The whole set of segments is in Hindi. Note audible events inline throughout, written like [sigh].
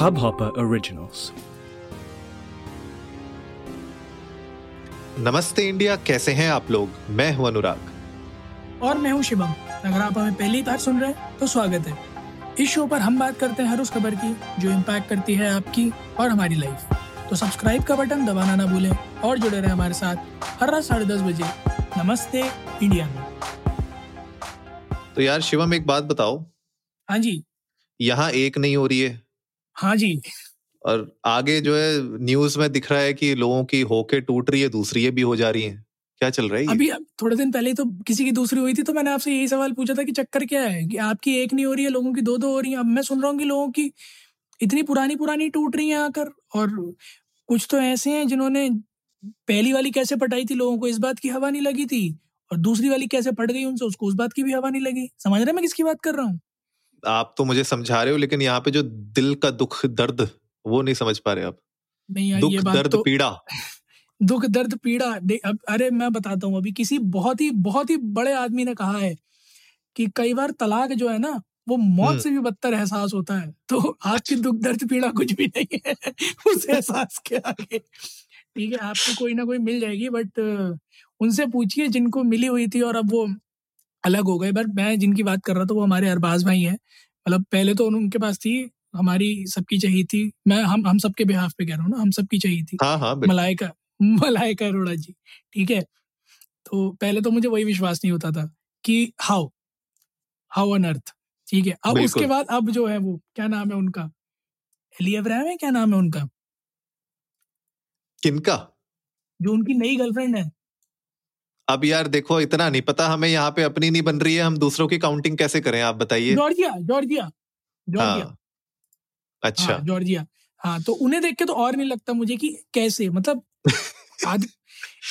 Hubhopper Originals. नमस्ते इंडिया कैसे हैं आप लोग? मैं हूँ अनुराग। और मैं हूँ शिवम। अगर आप हमें पहली बार सुन रहे हैं तो स्वागत है। इस शो पर हम बात करते हैं हर उस खबर की जो इम्पैक्ट करती है आपकी और हमारी लाइफ तो सब्सक्राइब का बटन दबाना ना भूलें और जुड़े रहे हमारे साथ हर रात साढ़े दस बजे। नमस्ते इंडिया में। तो यार शिवम एक बात बताओ। हाँ जी। यहाँ एक नहीं हो रही है। हाँ जी। और आगे जो है न्यूज़ में दिख रहा है कि लोगों की होके टूट रही है दूसरी ये भी हो जा रही है। क्या चल रहा है अभी थोड़े दिन पहले ही तो किसी की दूसरी हुई थी तो मैंने आपसे यही सवाल पूछा था कि चक्कर क्या है? कि आपकी एक नहीं हो रही है लोगों की दो दो हो रही है। अब मैं सुन रहा हूँ कि लोगों की इतनी पुरानी पुरानी टूट रही हैं आकर और कुछ तो ऐसे हैं जिन्होंने पहली वाली कैसे पटाई थी लोगों को? इस बात की हवा नहीं लगी थी और दूसरी वाली कैसे पट गई उनसे? उसको उस बात की भी हवा नहीं लगी। समझ रहे मैं किसकी बात कर रहा हूँ? आप तो मुझे समझा रहे हो लेकिन यहाँ पे जो दिल का दुख दर्द वो नहीं समझ पा रहे आप। नहीं यार दुख ये बात दर्द तो पीड़ा। [laughs] दुख दर्द पीड़ा अब अरे मैं बताता हूँ अभी किसी बहुत ही बहुत ही बड़े आदमी ने कहा है कि कई बार तलाक जो है ना वो मौत हम्म। से भी बदतर एहसास होता है। तो आपकी दुख दर्द पीड़ा कुछ भी नहीं है [laughs] उस एहसास के आगे। ठीक है आपको कोई ना कोई मिल जाएगी बट उनसे पूछिए जिनको मिली हुई थी और अब वो अलग हो गए। बट मैं जिनकी बात कर रहा था वो हमारे अरबाज भाई हैं। मतलब पहले तो उनके पास थी हमारी सबकी चाहिए थी। मैं हम हम सबके बिहाफ पे कह रहा हूँ ना हम सबकी चाहिए थी। हाँ हाँ मलाइका मलाइका अरोड़ा जी ठीक है? तो पहले तो मुझे वही विश्वास नहीं होता था कि हाउ हाउ ऑन अर्थ ठीक है? अब उसके बाद अब जो है वो क्या नाम है उनका? एली अब्राहम है क्या नाम है उनका? किनका? जो उनकी नई गर्लफ्रेंड है। अब यार देखो इतना नहीं पता हमें यहाँ पे अपनी नहीं बन रही है हम दूसरों की काउंटिंग कैसे करें आप बताइए। Georgia Georgia Georgia. हाँ। अच्छा। हाँ जॉर्जिया। हाँ तो उन्हें देख के तो और नहीं लगता मुझे कि कैसे मतलब [laughs] आज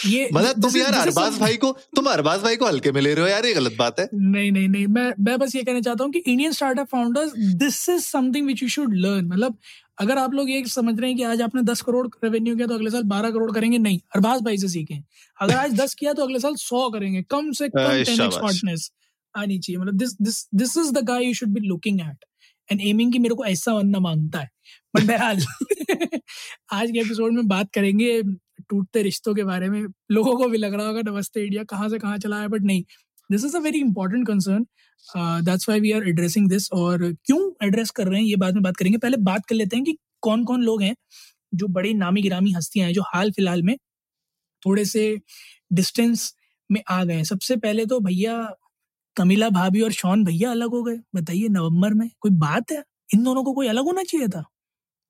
ये मतलब तुम यार अरबाज भाई को तुम अरबाज भाई को हल्के में ले रहे हो यार ये गलत बात है। नहीं नहीं नहीं मैं मैं बस ये कहना चाहता हूँ कि Indian startup founders this is something which you should learn मतलब अगर आप लोग ये समझ रहे हैं कि आज आपने दस करोड़ रेवेन्यू किया तो अगले साल बारह करोड़ करेंगे नहीं अरबाज भाई से सीखें। अगर आज दस किया तो अगले साल सौ करेंगे कम से कम। स्मार्टनेस आनी चाहिए। मतलब this this this is the guy you should be looking at and aiming की मेरे को ऐसा बनना माँगता है। बट बहरहाल [laughs] आज के एपिसोड में बात करेंगे टूटते रिश्तों के बारे में लोगों को भी लग रहा होगा, नमस्ते इंडिया, कहाँ से कहाँ चला है बट नहीं। This is a very important concern that's why we are addressing this और क्यों एड्रेस कर रहे हैं, ये बाद में बात करेंगे। पहले बात कर लेते हैं कि कौन कौन लोग हैं जो बड़ी नामी गिरामी हस्तियाँ हैं, जो हाल फ़िलहाल में थोड़े से डिस्टेंस में आ गए सबसे पहले तो भैया कमिला भाभी और शॉन भैया अलग हो गए। बताइए नवंबर में कोई बात है? इन दोनों को कोई अलग होना चाहिए था?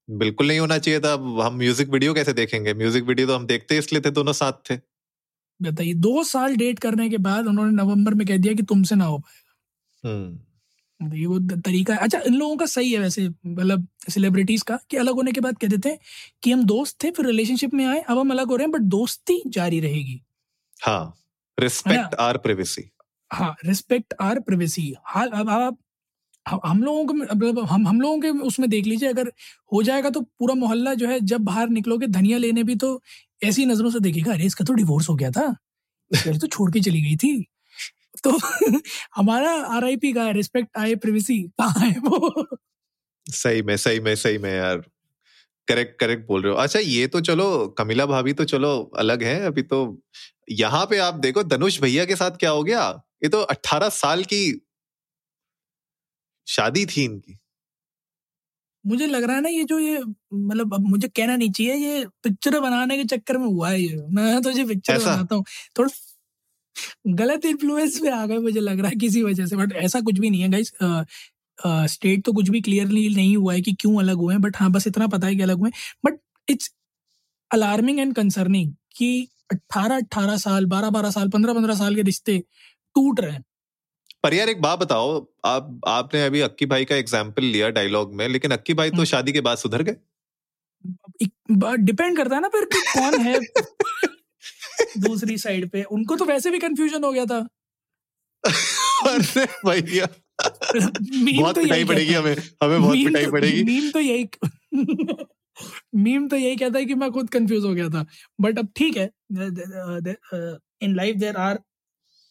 बिल्कुल नहीं होना चाहिए था। हम म्यूज़िक वीडियो कैसे देखेंगे? म्यूज़िक वीडियो तो हम देखते इसलिए थे दोनों साथ थे। बताइए दो साल डेट करने के बाद उन्होंने नवंबर में कह दिया कि तुमसे ना हो पाए। हम्म। ये वो तरीका है। अच्छा इन लोगों का सही है वैसे मतलब सेलिब्रिटीज का कि अलग होने के बाद कह देते हैं कि हम दोस्त थे फिर रिलेशनशिप में आए अब हम अलग हो रहे हैं बट दोस्ती जारी रहेगी। हाँ रिस्पेक्ट आर प्रिवेसी हाँ रिस्पेक्ट आर प्रिवेसी हाल अब आप हम- लोगों को मतलब हम हम लोगों के उसमें देख लीजिए अगर हो जाएगा तो पूरा मोहल्ला जो है जब बाहर निकलोगे धनिया लेने भी तो ऐसी नज़रों से देखेगा अरे इसका तो डिवोर्स हो गया था। तो [laughs] छोड़ के चली गई थी। तो [laughs] हमारा आर आई पी का है रिस्पेक्ट आए प्रिवेसी कहाँ है वो? सही में सही में सही में यार। करेक्ट करेक्ट बोल रहे हो। अच्छा ये तो चलो कमिला भाभी तो चलो अलग है अभी तो यहाँ पे आप देखो धनुष भैया के साथ क्या हो गया? ये तो 18 साल की शादी थी इनकी? मुझे लग रहा है ना ये जो ये मतलब अब मुझे कहना नहीं चाहिए ये पिक्चर बनाने के चक्कर में हुआ है ये। मैं तो ये पिक्चर? बनाता हूँ। थोड़ा गलत इन्फ्लुएंस में आ गए मुझे लग रहा है किसी वजह से बट ऐसा कुछ भी नहीं है गाइस स्टेट तो कुछ भी क्लियरली नहीं हुआ है कि क्यों अलग हुए हैं बट हाँ बस इतना पता है कि अलग हुए but it's alarming and concerning कि 18 18 साल 12 12 साल 15 15 साल के रिश्ते टूट रहे हैं। पर यार एक बात बताओ आप आपने अभी अक्की भाई का एग्ज़ाम्पल लिया डायलॉग में लेकिन अक्की भाई तो हम्म। शादी के बाद सुधर गए? डिपेंड करता है ना फिर कि कौन है [laughs] दूसरी साइड पे। उनको तो वैसे भी कंफ्यूजन हो गया था। अरे भैया। बहुत तो पिटाई यही पड़ेगी हमें हमें बहुत पिटाई तो- पड़ेगी। मीम तो यही मीम तो यही कहता है कि मैं खुद कंफ्यूज हो गया था। बट अब ठीक है in life there are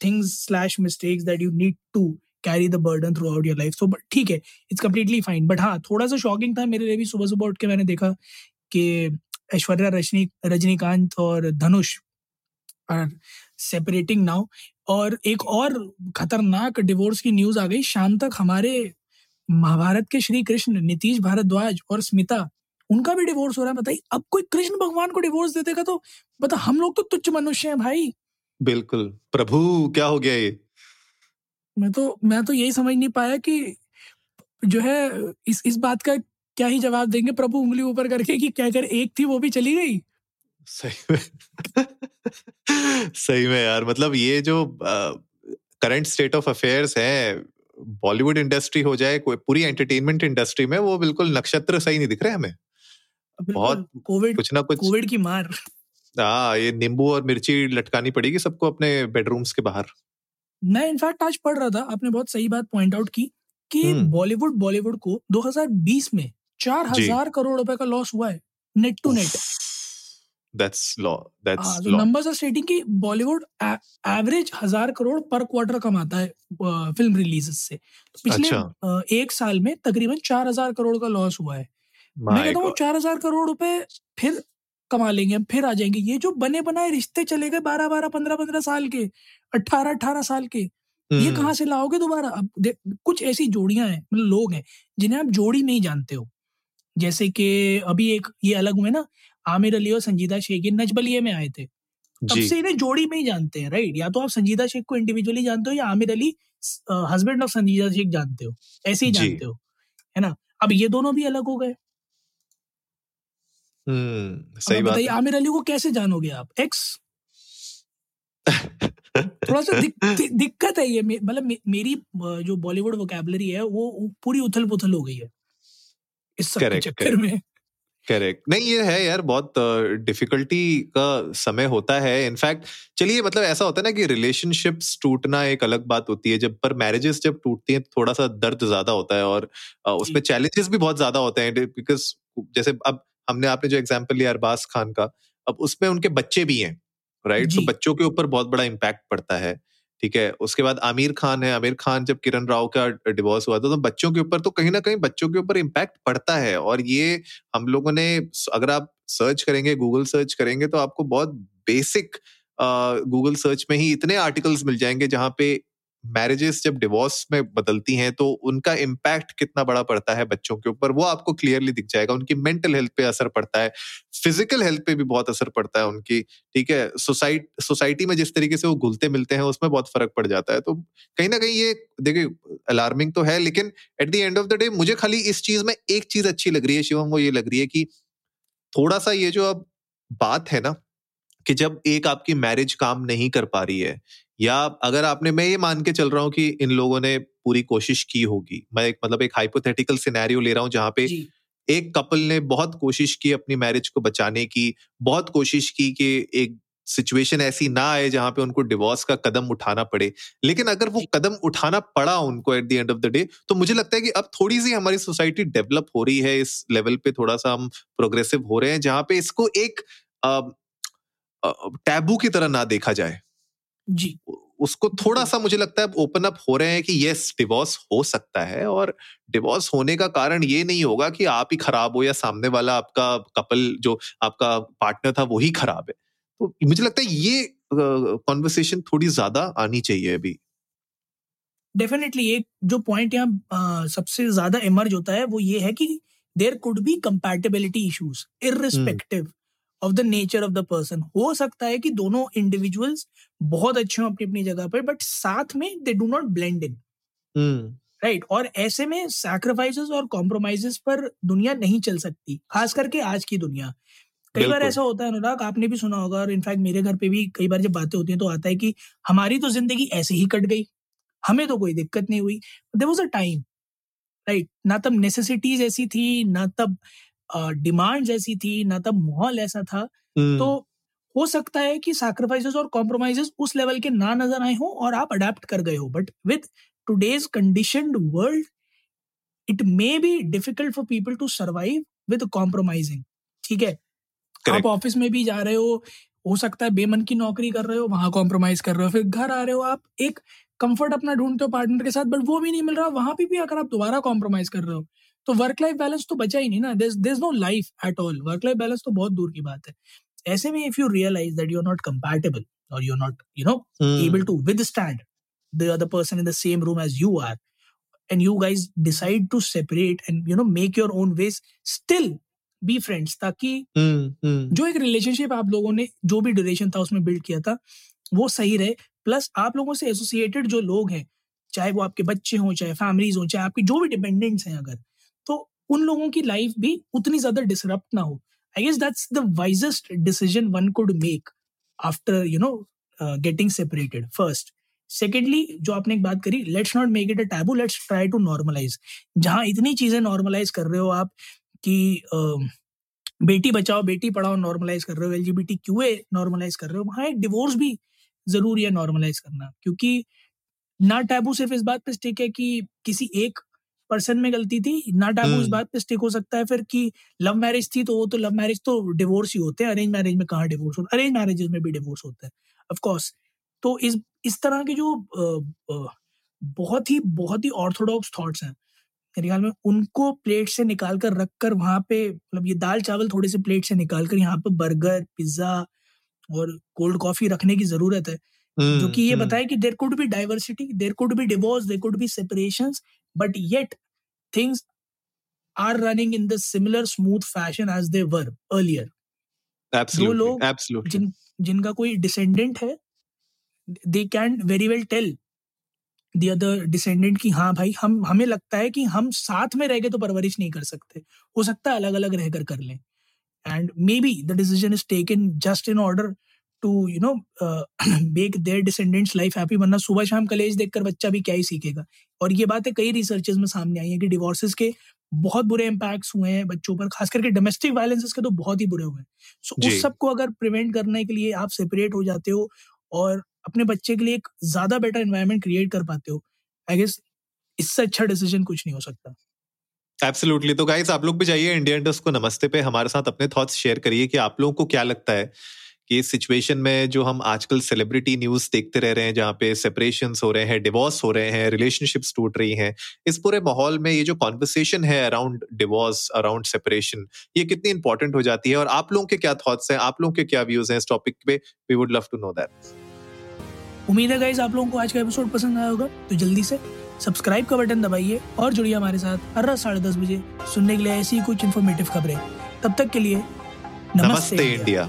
things slash mistakes that you need to carry the burden throughout your life तो ठीक है इट्स कम्प्लीटली फाइन बट हाँ थोड़ा सा शॉकिंग था मेरे लिए भी सुबह सुबह उठ के मैंने देखा कि ऐश्वर्या रजनी, रजनीकांत और धनुष आर सेपरेटिंग नाउ और एक और खतरनाक डिवोर्स की न्यूज़ आ गई। शाम तक हमारे महाभारत के श्री कृष्ण, नीतीश भारद्वाज और स्मिता, उनका भी डिवोर्स हो रहा है। बताइए, अब कोई कृष्ण भगवान को डिवोर्स दे देगा तो? बता, हम लोग तो तुच्छ मनुष्य हैं भाई। बिल्कुल। प्रभु क्या हो गया ये? मैं तो मैं तो यही समझ नहीं पाया कि जो है इस इस बात का क्या ही जवाब देंगे प्रभु उंगली ऊपर करके कि क्या कर एक थी वो भी चली गई? सही में सही में यार मतलब ये जो करंट स्टेट ऑफ़ अफेयर्स है बॉलीवुड इंडस्ट्री हो जाए कोई पूरी एंटरटेनमेंट इंडस्ट्री में वो बिल्कुल नक्षत्र सही नहीं दिख रहे हमें। बहुत कोविड कुछ ना कुछ कोविड की मार। हाँ ये नींबू और मिर्ची लटकानी पड़ेगी सबको अपने बेडरूम्स के बाहर। मैं इनफैक्ट आज पढ़ रहा था आपने बहुत सही बात पॉइंट आउट की कि बॉलीवुड बॉलीवुड को 2020 में चार हज़ार करोड़ रुपए का लॉस हुआ है net to net law that's हाँ, तो नंबर्स आर स्टेटिंग कि बॉलीवुड एवरेज हज़ार करोड़ पर क्वार्टर कमाता है फ़िल्म रिलीजेस से। तो पिछले अच्छा। एक साल में तकरीबन चार हज़ार करोड़ का लॉस हुआ है। मैं कहता हूँ चार हज़ार करोड़ रुपए फिर कमा लेंगे हम फिर आ जाएँगे। ये जो बने बनाए रिश्ते चले गए बारह बारह पंद्रह पंद्रह साल के अट्ठारह अट्ठारह साल के ये हम्म, कहाँ से लाओगे दोबारा? अब कुछ ऐसी जोड़ियाँ हैं मतलब लोग हैं जिन्हें आप जोड़ी नहीं जानते हो। जैसे कि अभी एक ये अलग हुए ना आमिर अली और संजीदा शेख ये नजबलिए में आए थे। तब से इन्हें जोड़ी में ही जानते हैं राइट? या तो आप संजीदा शेख को इंडिविजुअली जानते हो या आमिर अली हस्बैंड ऑफ़ संजीदा शेख जानते हो ऐसे ही जानते हो है ना? अब ये दोनों भी अलग हो गए। सही बात बताइए आमिर अली को कैसे जानोगे आप? एक्स थोड़ा सा दिक, दि, [laughs] दिक्कत है ये मतलब मे, मेरी जो बॉलीवुड वोकेबलरी है वो पूरी उथल पुथल हो गई है। इस सब Correct, चक्कर में। करेक्ट नहीं ये है यार बहुत डिफिकल्टी uh, का समय होता है। इनफैक्ट चलिए मतलब ऐसा होता है ना कि रिलेशनशिप्स टूटना एक अलग बात होती है। जब पर मैरिजेस जब टूटती हैं तो थोड़ा सा दर्द ज़्यादा होता है और अ, उसमें चैलेंजेस भी बहुत ज़्यादा होते हैं। बिकॉज़ जैसे अब हमने आपने जो एग्ज़ाम्पल लिया अरबाज खान का अब उसमें उनके बच्चे भी हैं राइट तो बच्चों के ऊपर बहुत बड़ा इम्पैक्ट पड़ता है ठीक है? उसके बाद आमिर खान है आमिर खान जब किरण राव का डिवोर्स हुआ था तो बच्चों के ऊपर तो कहीं ना कहीं बच्चों के ऊपर इम्पैक्ट पड़ता है और ये हम लोगों ने अगर आप सर्च करेंगे गूगल सर्च करेंगे तो आपको बहुत बेसिक गूगल सर्च में ही इतने आर्टिकल्स मिल जाएँगे जहाँ पे मैरिजेस जब डिवोर्स में बदलती हैं तो उनका इम्पैक्ट कितना बड़ा पड़ता है बच्चों के ऊपर? वो आपको क्लियरली दिख जाएगा। उनकी मेंटल हेल्थ पे असर पड़ता है। फ़िज़िकल हेल्थ पे भी बहुत असर पड़ता है उनकी, ठीक है? सोसाइटी सोसाइटी में जिस तरीके से वो घुलते मिलते हैं, उसमें बहुत फ़र्क पड़ जाता है। तो कहीं ना कहीं ये, देखिए अलार्मिंग तो है, लेकिन at the end of the day मुझे खाली इस चीज़ में एक चीज़ अच्छी लग रही है, शिवम, वो ये लग रही है कि थोड़ा सा ये जो अब बात है ना, कि जब एक आपकी मैरिज काम नहीं कर पा रही है या अगर आपने मैं ये मान के चल रहा हूँ कि इन लोगों ने पूरी कोशिश की होगी। मैं एक मतलब एक हाइपोथेटिकल सिनेरियो ले रहा हूँ जहाँ पे एक कपल ने बहुत कोशिश की अपनी मैरिज को बचाने की बहुत कोशिश की कि एक सिचुएशन ऐसी ना आए जहाँ पे उनको डिवोर्स का कदम उठाना पड़े। लेकिन अगर वो कदम उठाना पड़ा उनको at the end of the day तो मुझे लगता है कि अब थोड़ी सी हमारी सोसाइटी डेवलप हो रही है इस लेवल पे थोड़ा सा हम प्रोग्रेसिव हो रहे हैं जहाँ पे इसको एक टैबू की तरह ना देखा जाए। जी। उसको थोड़ा सा मुझे लगता है ओपन अप हो रहे हैं कि यस डिवोर्स हो सकता है और डिवोर्स होने का कारण ये नहीं होगा कि आप ही खराब हो या सामने वाला आपका कपल जो आपका पार्टनर था वही खराब है। तो मुझे लगता है ये कॉन्वर्सेशन थोड़ी ज़्यादा आनी चाहिए अभी। डेफिनेटली एक जो पॉइंट यहाँ सबसे ज़्यादा इमर्ज होता है वो ये है कि there could be compatibility issues irrespective of the nature of the person हो सकता है कि दोनों इंडिविजुअल्स बहुत अच्छे हों अपनी अपनी जगह पर बट साथ में they do not blend in right और ऐसे में सैक्रिफाइसेस और कॉम्प्रोमाइजेस पर दुनिया नहीं चल सकती खास करके आज की दुनिया। कई बार ऐसा होता है अनुराग आपने भी सुना होगा और इनफैक्ट मेरे घर पे भी कई बार जब बातें होती हैं तो आता है कि हमारी तो ज़िंदगी ऐसे ही कट गई। हमें तो कोई दिक्कत नहीं हुई। There was a time right ना तब नेसेसिटीज ऐसी थी ना तब डिमांड्स ऐसी थी ना तब माहौल ऐसा था। तो हो सकता है कि सैक्रिफाइसेस और कॉम्प्रोमाइजेस उस लेवल के ना नज़र आए हो और आप अडेप्ट कर गए हो। But with today's conditioned world it may be difficult for people to survive with compromising ठीक है? Correct. आप ऑफ़िस में भी जा रहे हो हो सकता है बेमन की नौकरी कर रहे हो वहाँ कॉम्प्रोमाइज कर रहे हो फिर घर आ रहे हो आप एक कंफर्ट अपना ढूंढते हो पार्टनर के साथ बट वो भी नहीं मिल रहा वहाँ पे भी अगर आप दोबारा कॉम्प्रोमाइज कर रहे हो तो वर्क लाइफ बैलेंस तो बचा ही नहीं ना। There is no life at all work life balance तो बहुत दूर की बात है। ऐसे में if you realise that you are not compatible और you are not you know able to withstand the other person in the same room as you are and you guys decide to separate and you know make your own ways still be friends ताकि हम्म, हम्म, जो एक रिलेशनशिप आप लोगों ने जो भी ड्यूरेशन था उसमें बिल्ड किया था वो सही रहे। प्लस आप लोगों से एसोसिएटेड जो लोग हैं चाहे वो आपके बच्चे हों चाहे फैमिलीज़ हों चाहे आपके जो भी डिपेंडेंट्स हैं अगर तो उन लोगों की लाइफ भी उतनी ज़्यादा डिसरप्ट ना हो। I guess that's the wisest decision one could make after you know getting separated first secondly जो आपने एक बात करी let's not make it a taboo let's try to normalise जहाँ इतनी चीज़ें नॉर्मलाइज कर रहे हो आप कि अ, बेटी बचाओ बेटी पढ़ाओ नॉर्मलाइज कर रहे हो L G LGBT QA normalise कर रहे हो वहाँ एक डिवोर्स भी ज़रूरी है नॉर्मलाइज करना। क्योंकि ना टैबू सिर्फ़ इस बात पे स्टिक है कि किसी एक पर्सन में गलती थी ना टैबू इस हम्म। बात पे स्टिक हो सकता है फिर कि लव मैरिज थी तो वो तो लव मैरिज तो डिवोर्स ही होते हैं अरेंज मैरिज में कहाँ डिवोर्स होता है अरेंज मैरिजेस में भी डिवोर्स होता है ऑफ़ कोर्स तो इस इस तरह के जो बहुत ही बहुत ही ऑर्थोडॉक्स थॉट्स हैं मेरे ख्याल में उनको प्लेट से निकाल कर रख कर वहाँ पे मतलब ये दाल चावल थोड़े से प्लेट से निकाल कर यहाँ पे बर्गर पिज्जा और कोल्ड कॉफ़ी रखने की ज़रूरत है जो हम्म, कि ये हम्म, बताए कि there could be diversity there could be divorce there could be separation but yet things are running in the similar smooth fashion as they were earlier absolutely, लोग absolutely. जिन जिनका कोई डिसेंडेंट है they can very well tell the other descendant कि हाँ भाई हम हमें लगता है कि हम साथ में रह के तो परवरिश नहीं कर सकते। हो सकता है अलग अलग रहकर कर लें। And maybe the decision is taken just in order to you know make their descendants life happy वरना सुबह शाम कलेज देखकर बच्चा भी क्या ही सीखेगा। और ये बातें कई रिसर्चेस में सामने आई है कि डिवोर्सेस के बहुत बुरे इम्पैक्ट्स हुए हैं बच्चों पर। खास करके डोमेस्टिक वायलेंसेस के तो बहुत ही बुरे हुए हैं। सो। उस सबको अगर प्रिवेंट करने के लिए आप सेपरेट हो जाते हो और अपने बच्चे के लिए एक ज़्यादा बेटर एनवायरनमेंट क्रिएट कर पाते हो आई गेस इससे अच्छा डिसीज़न कुछ नहीं हो सकता। एब्सोल्युटली तो गाइस आप लोग भी जाइए इंडियन डस्ट को नमस्ते पे। हमारे साथ अपने थॉट्स शेयर करिए कि आप लोगों को क्या लगता है। कि इस सिचुएशन में जो हम आजकल सेलिब्रिटी न्यूज़ देखते रह रहे हैं जहाँ पे सेपरेशन हो रहे हैं डिवोर्स हो रहे हैं रिलेशनशिप्स टूट रही हैं इस पूरे माहौल में ये जो कॉन्वर्सेशन है अराउंड डिवोर्स अराउंड सेपरेशन ये कितनी इंपॉर्टेंट हो जाती है और आप लोगों के क्या थॉट्स हैं? आप लोगों के क्या व्यूज़ हैं इस टॉपिक पे? We would love to know that उम्मीद है गाइज़ आप लोगों को आज का एपिसोड पसंद आया होगा तो जल्दी से सब्सक्राइब का बटन दबाइए और जुड़िए हमारे साथ हर रात साढ़े दस बजे सुनने के लिए ऐसी कुछ इन्फॉर्मेटिव खबरें। तब तक के लिए नमस्ते, नमस्ते इंडिया।